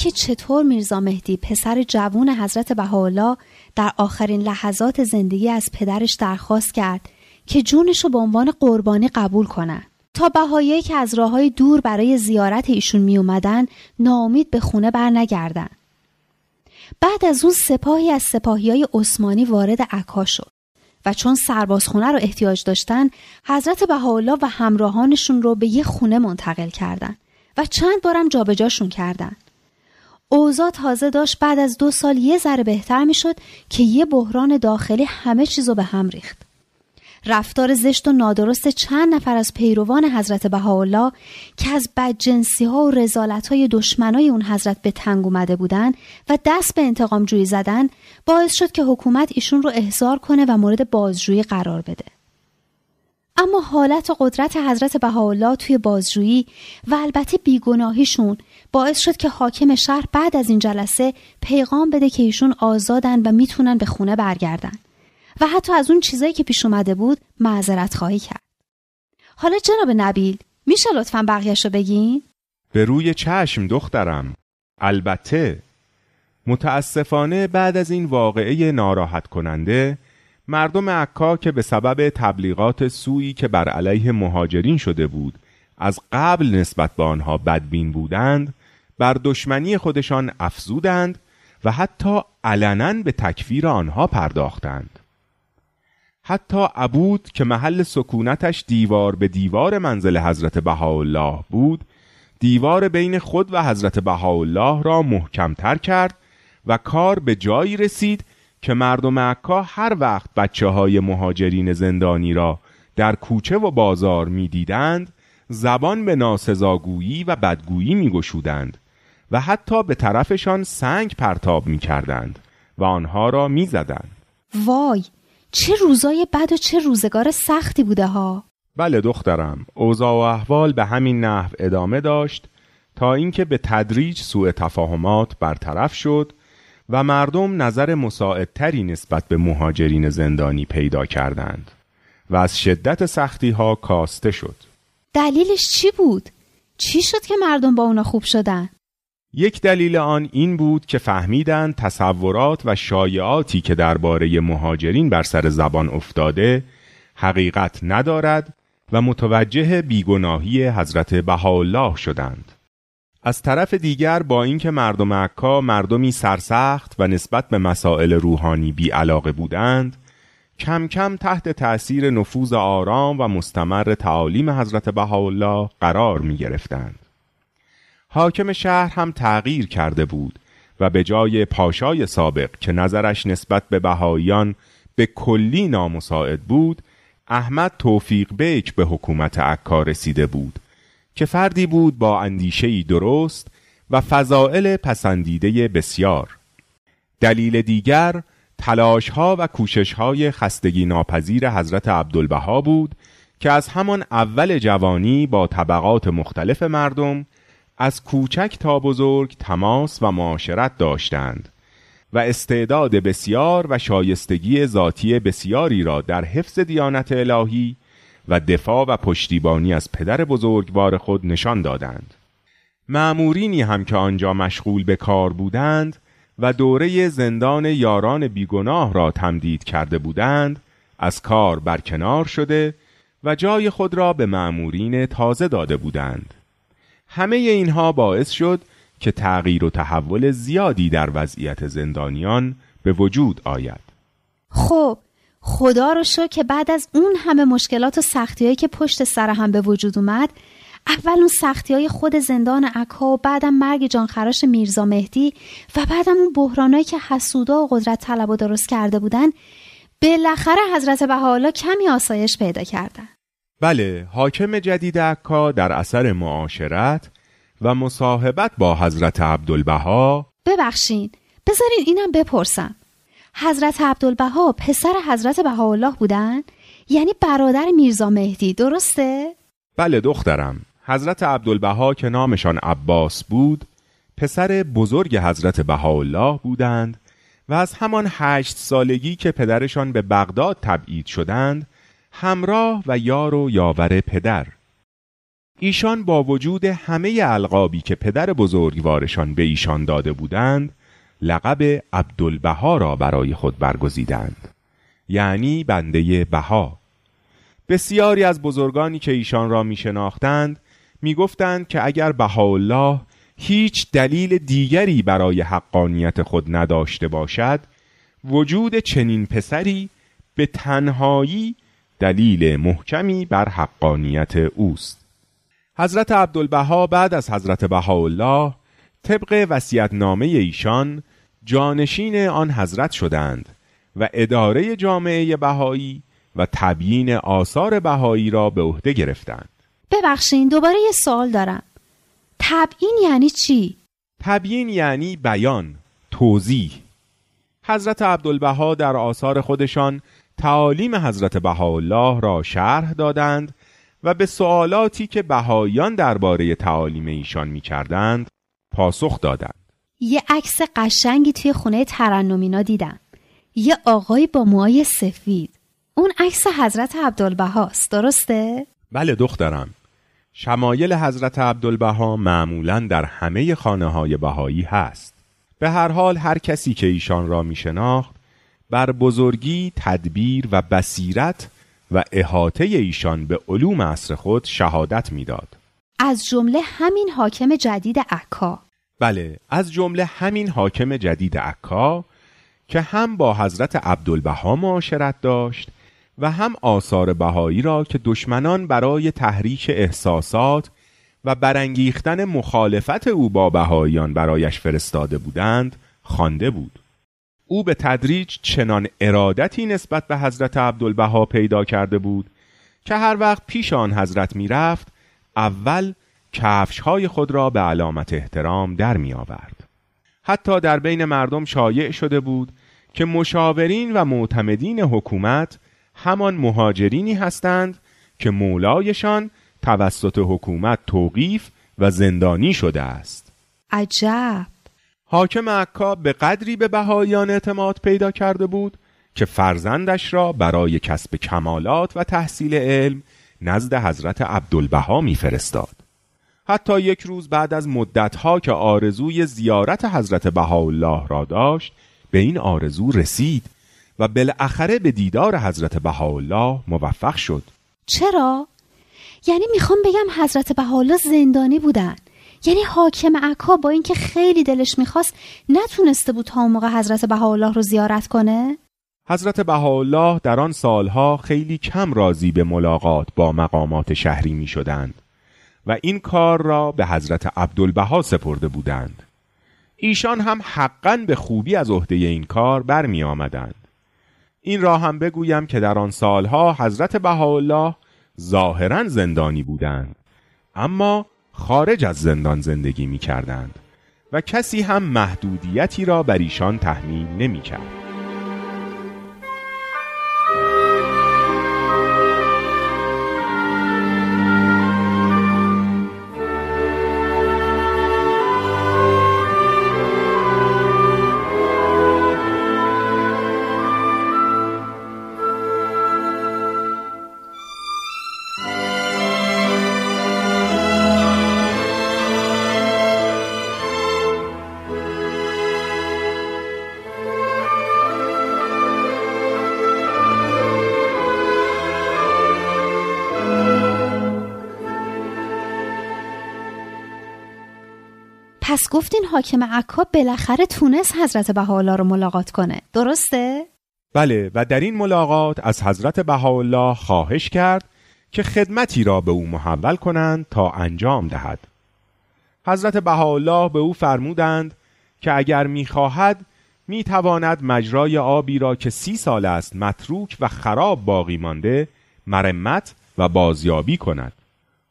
دیدیم که چطور میرزا مهدی پسر جوون حضرت بهاءالله در آخرین لحظات زندگی از پدرش درخواست کرد که جونش رو به عنوان قربانی قبول کنن تا بهایی که از راه های دور برای زیارت ایشون می اومدن ناامید به خونه بر نگردن. بعد از اون سپاهی از سپاهی های عثمانی وارد عکا شد و چون سربازخونه رو احتیاج داشتن حضرت بهاءالله و همراهانشون رو به یه خونه منتقل کردند و چند بارم جابجاشون کردن. اوضاع تازه داشت بعد از دو سال یه ذره بهتر می‌شد که یه بحران داخلی همه چیزو به هم ریخت. رفتار زشت و نادرست چند نفر از پیروان حضرت بهاءالله که از بدجنسی ها و رزالت های دشمنای اون حضرت به تنگ اومده بودن و دست به انتقام جویی زدن باعث شد که حکومت ایشون رو احضار کنه و مورد بازجویی قرار بده. اما حالت و قدرت حضرت بهاءالله توی بازجویی و البته بیگناهیشون باعث شد که حاکم شهر بعد از این جلسه پیغام بده که ایشون آزادن و می‌تونن به خونه برگردن و حتی از اون چیزایی که پیش اومده بود معذرت خواهی کرد. حالا جناب نبیل میشه لطفا بقیهش رو بگین؟ به روی چشم دخترم البته متاسفانه بعد از این واقعه ناراحت کننده مردم عکا که به سبب تبلیغات سویی که بر علیه مهاجرین شده بود از قبل نسبت به آنها بدبین بودند بر دشمنی خودشان افزودند و حتی علنا به تکفیر آنها پرداختند. حتی عبود که محل سکونتش دیوار به دیوار منزل حضرت بهاءالله بود دیوار بین خود و حضرت بهاءالله را محکمتر کرد و کار به جایی رسید که مردم عکا هر وقت بچه های مهاجرین زندانی را در کوچه و بازار می‌دیدند زبان به ناسزاگویی و بدگویی میگشودند و حتی به طرفشان سنگ پرتاب می‌کردند و آنها را می‌زدند. وای چه روزای بد و چه روزگار سختی بوده ها. بله دخترم اوضاع و احوال به همین نحو ادامه داشت تا اینکه به تدریج سوء تفاهمات برطرف شد و مردم نظر مساعدتری نسبت به مهاجرین زندانی پیدا کردند و از شدت سختی ها کاسته شد دلیلش چی بود؟ چی شد که مردم با اونا خوب شدن؟ یک دلیل آن این بود که فهمیدند تصورات و شایعاتی که درباره مهاجرین بر سر زبان افتاده حقیقت ندارد و متوجه بیگناهی حضرت بهاءالله شدند. از طرف دیگر با اینکه مردم عکا مردمی سرسخت و نسبت به مسائل روحانی بی علاقه بودند کم کم تحت تأثیر نفوذ آرام و مستمر تعالیم حضرت بهاءالله قرار می گرفتند. حاکم شهر هم تغییر کرده بود و به جای پاشای سابق که نظرش نسبت به بهاییان به کلی نامساعد بود احمد توفیق بیک به حکومت عکا رسیده بود که فردی بود با اندیشهی درست و فضائل پسندیده بسیار. دلیل دیگر تلاش ها و کوشش های خستگی ناپذیر حضرت عبدالبها بود که از همان اول جوانی با طبقات مختلف مردم از کوچک تا بزرگ تماس و معاشرت داشتند و استعداد بسیار و شایستگی ذاتی بسیاری را در حفظ دیانت الهی و دفاع و پشتیبانی از پدر بزرگوار خود نشان دادند. معمورینی هم که آنجا مشغول به کار بودند و دوره زندان یاران بیگناه را تمدید کرده بودند از کار برکنار شده و جای خود را به معمورین تازه داده بودند. همه اینها باعث شد که تغییر و تحول زیادی در وضعیت زندانیان به وجود آید. خب خدا رو شو که بعد از اون همه مشکلات و سختیایی که پشت سر هم به وجود اومد اول اون سختی های خود زندان عکا و بعدم مرگ جانخراش میرزا مهدی و بعدم اون بحرانایی که حسودا و قدرت طلب درست کرده بودن بالاخره حضرت بهاءالله کمی آسایش پیدا کردن. بله حاکم جدید عکا در اثر معاشرت و مصاحبت با حضرت عبدالبها. ببخشین بذارین اینم بپرسم. حضرت عبدالبها پسر حضرت بهاءالله بودن؟ یعنی برادر میرزا مهدی درسته؟ بله دخترم. حضرت عبدالبها که نامشان عباس بود پسر بزرگ حضرت بهاءالله بودند و از همان هشت سالگی که پدرشان به بغداد تبعید شدند همراه و یار و یاور پدر. ایشان با وجود همه القابی که پدر بزرگوارشان به ایشان داده بودند لقب عبدالبها را برای خود برگزیدند. یعنی بنده بها. بسیاری از بزرگانی که ایشان را می شناختند می گفتند که اگر بهاءالله هیچ دلیل دیگری برای حقانیت خود نداشته باشد وجود چنین پسری به تنهایی دلیل محکمی بر حقانیت اوست. حضرت عبدالبها بعد از حضرت بهاءالله طبق وصیت‌نامه ایشان جانشین آن حضرت شدند و اداره جامعه بهایی و تبیین آثار بهایی را به عهده گرفتند. ببخشین دوباره یه سوال دارم. تبیین یعنی چی؟ تبیین یعنی بیان توضیح. حضرت عبدالبها در آثار خودشان تعالیم حضرت بهاءالله را شرح دادند و به سوالاتی که بهاییان درباره تعالیم ایشان می کردند پاسخ دادند. یه عکس قشنگی توی خونه ترنمینا دیدم. یه آقای با موهای سفید. اون عکس حضرت عبدالبهاست درسته؟ بله دخترم. شمایل حضرت عبدالبها معمولا در همه خانه های بهایی هست. به هر حال هر کسی که ایشان را می شناخت بر بزرگی تدبیر و بصیرت و احاطه ایشان به علوم عصر خود شهادت می‌داد. از جمله همین حاکم جدید عکا. بله از جمله همین حاکم جدید عکا که هم با حضرت عبدالبها معاشرت داشت و هم آثار بهایی را که دشمنان برای تحریک احساسات و برانگیختن مخالفت او با بهاییان برایش فرستاده بودند خوانده بود. او به تدریج چنان ارادتی نسبت به حضرت عبدالبها پیدا کرده بود که هر وقت پیش آن حضرت می‌رفت اول کفش های خود را به علامت احترام در می آورد. حتی در بین مردم شایع شده بود که مشاورین و معتمدین حکومت همان مهاجرینی هستند که مولایشان توسط حکومت توقیف و زندانی شده است عجب حاکم عکا به قدری به بهاییان اعتماد پیدا کرده بود که فرزندش را برای کسب کمالات و تحصیل علم نزد حضرت عبدالبها میفرستاد حتی یک روز بعد از مدتها که آرزوی زیارت حضرت بهاءالله را داشت به این آرزو رسید و بالاخره به دیدار حضرت بهاءالله موفق شد چرا؟ یعنی می‌خوام بگم حضرت بهاءالله زندانی بودن یعنی حاکم عکا با اینکه خیلی دلش می‌خواست نتونسته بود تا اون موقع حضرت بهاءالله رو زیارت کنه؟ حضرت بهاءالله در آن سالها خیلی کم راضی به ملاقات با مقامات شهری می شدند و این کار را به حضرت عبدالبها سپرده بودند ایشان هم حقا به خوبی از عهده این کار برمی آمدند این را هم بگویم که در آن سالها حضرت بهاءالله ظاهرا زندانی بودند اما خارج از زندان زندگی می کردند و کسی هم محدودیتی را بر ایشان تحمیل نمی کرد. پس گفتین حاکم عکا بالاخره تونست حضرت بهاءالله رو ملاقات کنه. درسته؟ بله و در این ملاقات از حضرت بهاءالله خواهش کرد که خدمتی را به او محول کنند تا انجام دهد. حضرت بهاءالله به او فرمودند که اگر می‌خواهد می‌تواند مجرای آبی را که سی سال است متروک و خراب باقی مانده مرمت و بازیابی کند.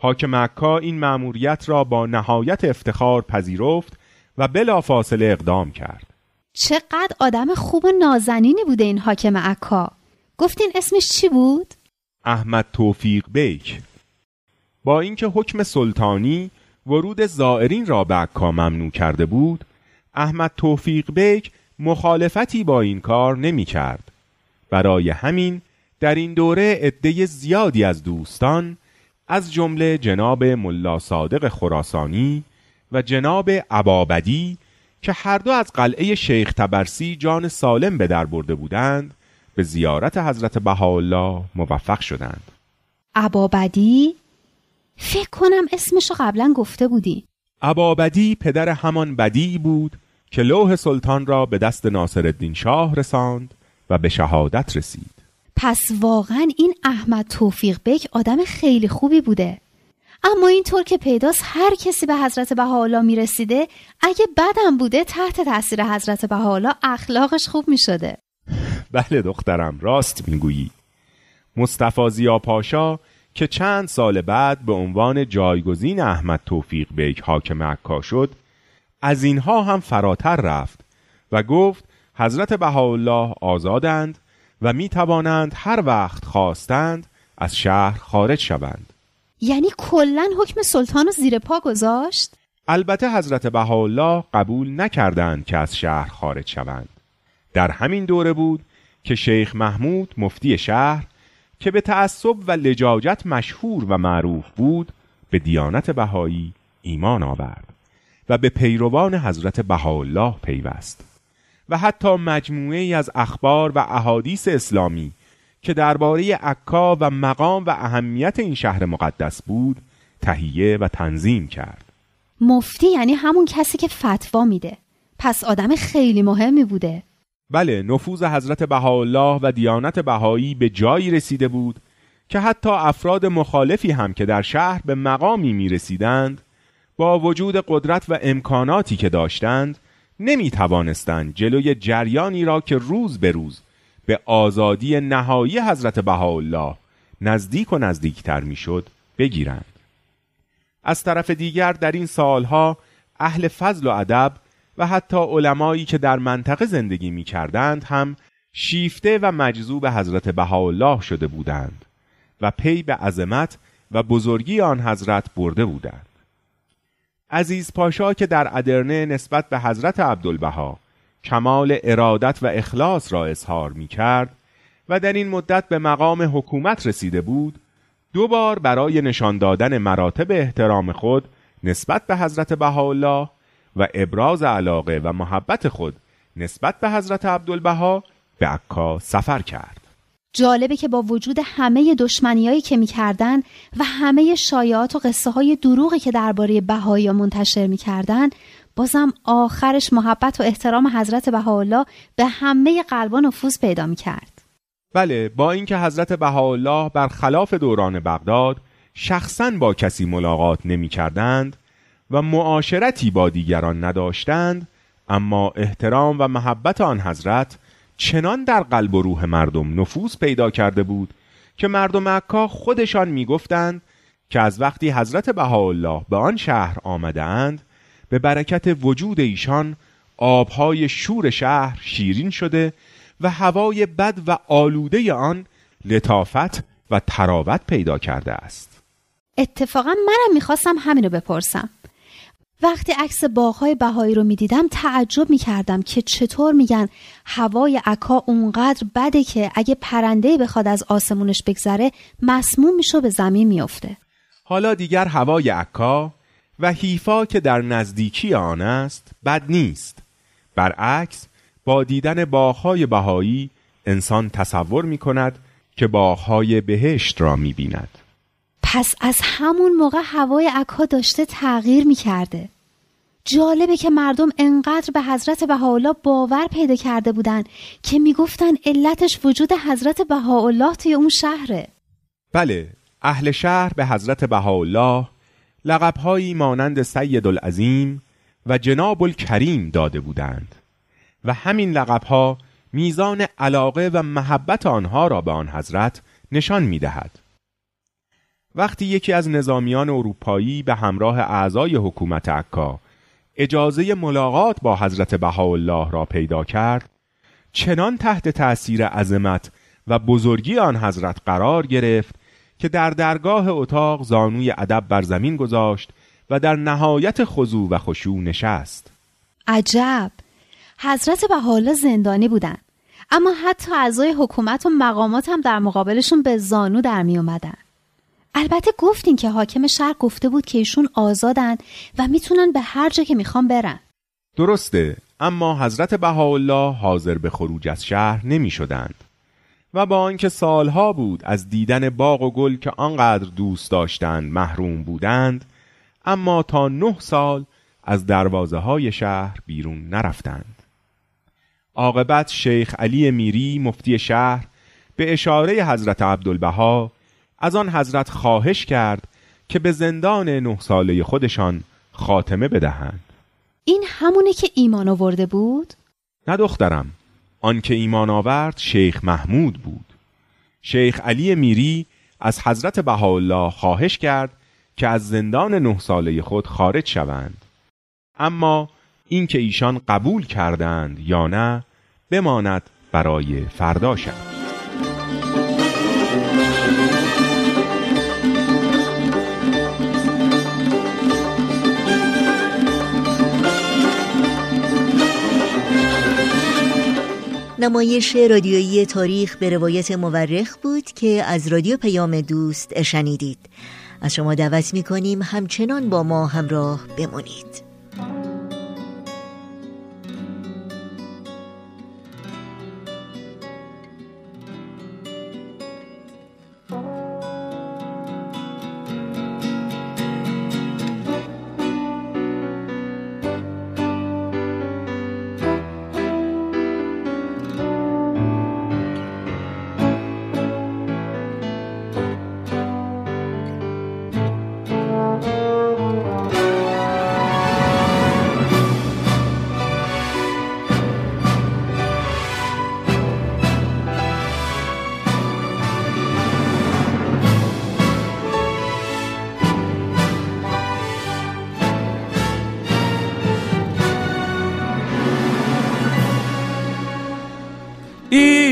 حاکم مکه این مأموریت را با نهایت افتخار پذیرفت و بلافاصله اقدام کرد چقدر آدم خوب و نازنینی بوده این حاکم عکا گفتین اسمش چی بود؟ احمد توفیق بیک با اینکه حکم سلطانی ورود زائرین را به عکا ممنوع کرده بود احمد توفیق بیک مخالفتی با این کار نمی کرد. برای همین در این دوره عده زیادی از دوستان از جمله جناب ملا صادق خراسانی و جناب عبابدی که هر دو از قلعه شیخ تبرسی جان سالم به در برده بودند به زیارت حضرت بهاءالله موفق شدند. عبابدی فکر کنم اسمشو قبلا گفته بودی. عبابدی پدر همان بدی بود که لوح سلطان را به دست ناصرالدین شاه رساند و به شهادت رسید. پس واقعا این احمد توفیق بک آدم خیلی خوبی بوده. اما اینطور که پیداست هر کسی به حضرت بهاءالله می‌رسیده اگه بدم بوده تحت تاثیر حضرت بهاءالله اخلاقش خوب می‌شده. بله دخترم راست می‌گویی. مصطفی زیا پاشا که چند سال بعد به عنوان جایگزین احمد توفیق بیک حاکم عکا شد از اینها هم فراتر رفت و گفت حضرت بهاءالله آزادند و می توانند هر وقت خواستند از شهر خارج شوند. یعنی کلا حکم سلطان رو زیر پا گذاشت؟ البته حضرت بهاءالله قبول نکردند که از شهر خارج شوند. در همین دوره بود که شیخ محمود مفتی شهر که به تعصب و لجاجت مشهور و معروف بود به دیانت بهایی ایمان آورد و به پیروان حضرت بهاءالله پیوست. و حتی مجموعه ای از اخبار و احادیث اسلامی که درباره عکا و مقام و اهمیت این شهر مقدس بود تهیه و تنظیم کرد. مفتی یعنی همون کسی که فتوا میده. پس آدم خیلی مهمی بوده. بله نفوذ حضرت بهاءالله و دیانت بهایی به جایی رسیده بود که حتی افراد مخالفی هم که در شهر به مقامی می رسیدند با وجود قدرت و امکاناتی که داشتند نمی توانستند جلوی جریانی را که روز به روز به آزادی نهایی حضرت بهاءالله نزدیک و نزدیکتر می‌شد بگیرند. از طرف دیگر در این سالها اهل فضل و ادب و حتی علمایی که در منطقه زندگی می کردند هم شیفته و مجذوب حضرت بهاءالله شده بودند و پی به عظمت و بزرگی آن حضرت برده بودند. عزیز پاشا که در ادرنه نسبت به حضرت عبدالبها کمال ارادت و اخلاص را اظهار می کرد و در این مدت به مقام حکومت رسیده بود دو بار برای نشان دادن مراتب احترام خود نسبت به حضرت بهاءالله و ابراز علاقه و محبت خود نسبت به حضرت عبدالبها به عکا سفر کرد. جالبه که با وجود همه دشمنیایی که می‌کردن و همه شایعات و قصه های دروغی که درباره بهایی منتشر می‌کردن بازم آخرش محبت و احترام حضرت بهاءالله به همه قلبا نفوذ پیدا می‌کرد. بله با اینکه حضرت بهاءالله برخلاف دوران بغداد شخصا با کسی ملاقات نمی‌کردند و معاشرتی با دیگران نداشتند اما احترام و محبت آن حضرت چنان در قلب و روح مردم نفوذ پیدا کرده بود که مردم مکه خودشان می‌گفتند که از وقتی حضرت بهاءالله به آن شهر آمدهاند به برکت وجود ایشان آبهای شور شهر شیرین شده و هوای بد و آلوده آن لطافت و تراوت پیدا کرده است. اتفاقا منم می‌خواستم همینو بپرسم. وقتی عکس باغهای بهایی رو می‌دیدم تعجب می‌کردم که چطور میگن هوای عکا اونقدر بده که اگه پرنده بخواد از آسمونش بگذره مسموم میشه به زمین میافته. حالا دیگر هوای عکا و حیفا که در نزدیکی آن است بد نیست. برعکس با دیدن باغهای بهایی انسان تصور می کند که باغهای بهشت را می پس از همون موقع هوای عکا داشته تغییر می کرده جالبه که مردم انقدر به حضرت بهاءالله باور پیدا کرده بودن که می‌گفتن علتش وجود حضرت بهاءالله توی اون شهره بله اهل شهر به حضرت بهاءالله لقبهایی مانند سید العظیم و جناب الکریم داده بودند و همین لقبها میزان علاقه و محبت آنها را به آن حضرت نشان می دهد. وقتی یکی از نظامیان اروپایی به همراه اعضای حکومت عکا اجازه ملاقات با حضرت بهاءالله را پیدا کرد چنان تحت تأثیر عظمت و بزرگی آن حضرت قرار گرفت که در درگاه اتاق زانوی ادب بر زمین گذاشت و در نهایت خضوع و خشوع نشست عجب حضرت بهاءالله زندانی بودند اما حتی اعضای حکومت و مقامات هم در مقابلشون به زانو در می اومدن. البته گفتین که حاکم شهر گفته بود که ایشون آزادن و می‌تونن به هر جا که می‌خوان برن. درسته اما حضرت بهاءالله حاضر به خروج از شهر نمی شدند و با آنکه سالها بود از دیدن باغ و گل که آنقدر دوست داشتند محروم بودند اما تا نه سال از دروازه های شهر بیرون نرفتند. عاقبت شیخ علی میری مفتی شهر به اشاره حضرت عبدالبها از آن حضرت خواهش کرد که به زندان نه ساله خودشان خاتمه بدهند. این همونه که ایمان آورده بود؟ نه دخترم آن که ایمان آورد شیخ محمود بود. شیخ علی میری از حضرت بهاءالله خواهش کرد که از زندان نه ساله خود خارج شوند. اما اینکه ایشان قبول کردند یا نه بماند برای فردا شد نمایش رادیویی تاریخ به روایت مورخ بود که از رادیو پیام دوست شنیدید. از شما دعوت می کنیم همچنان با ما همراه بمانید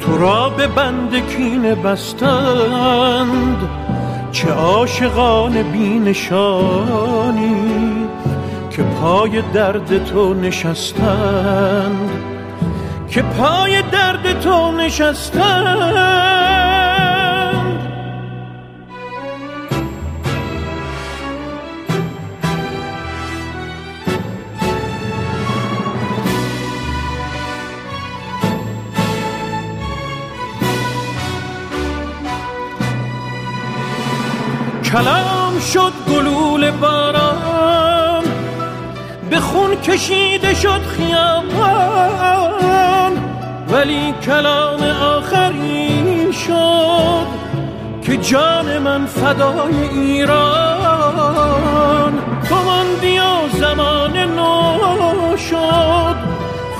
تو را به بند کینه بستند. چه عاشقان بینشانی که پای درد تو نشستند. که پای درد تو نشستند. کلام شد گلول باران به خون کشیده شد خیابان. ولی کلام آخری شد که جان من فدای ایران. تو ماندی و زمان نو شد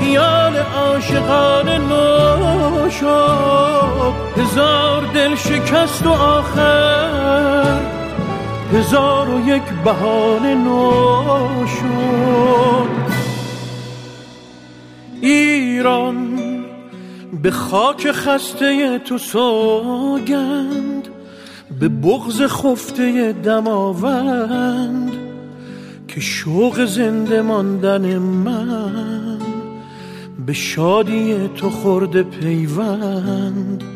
خیال عاشقان نو شد. هزار دل شکست و آخر هزار و یک بهانه نو شد ایران به خاک خسته تو سوگند به بغز خفته دماوند که شوق زنده ماندن من به شادی تو خورده پیوند.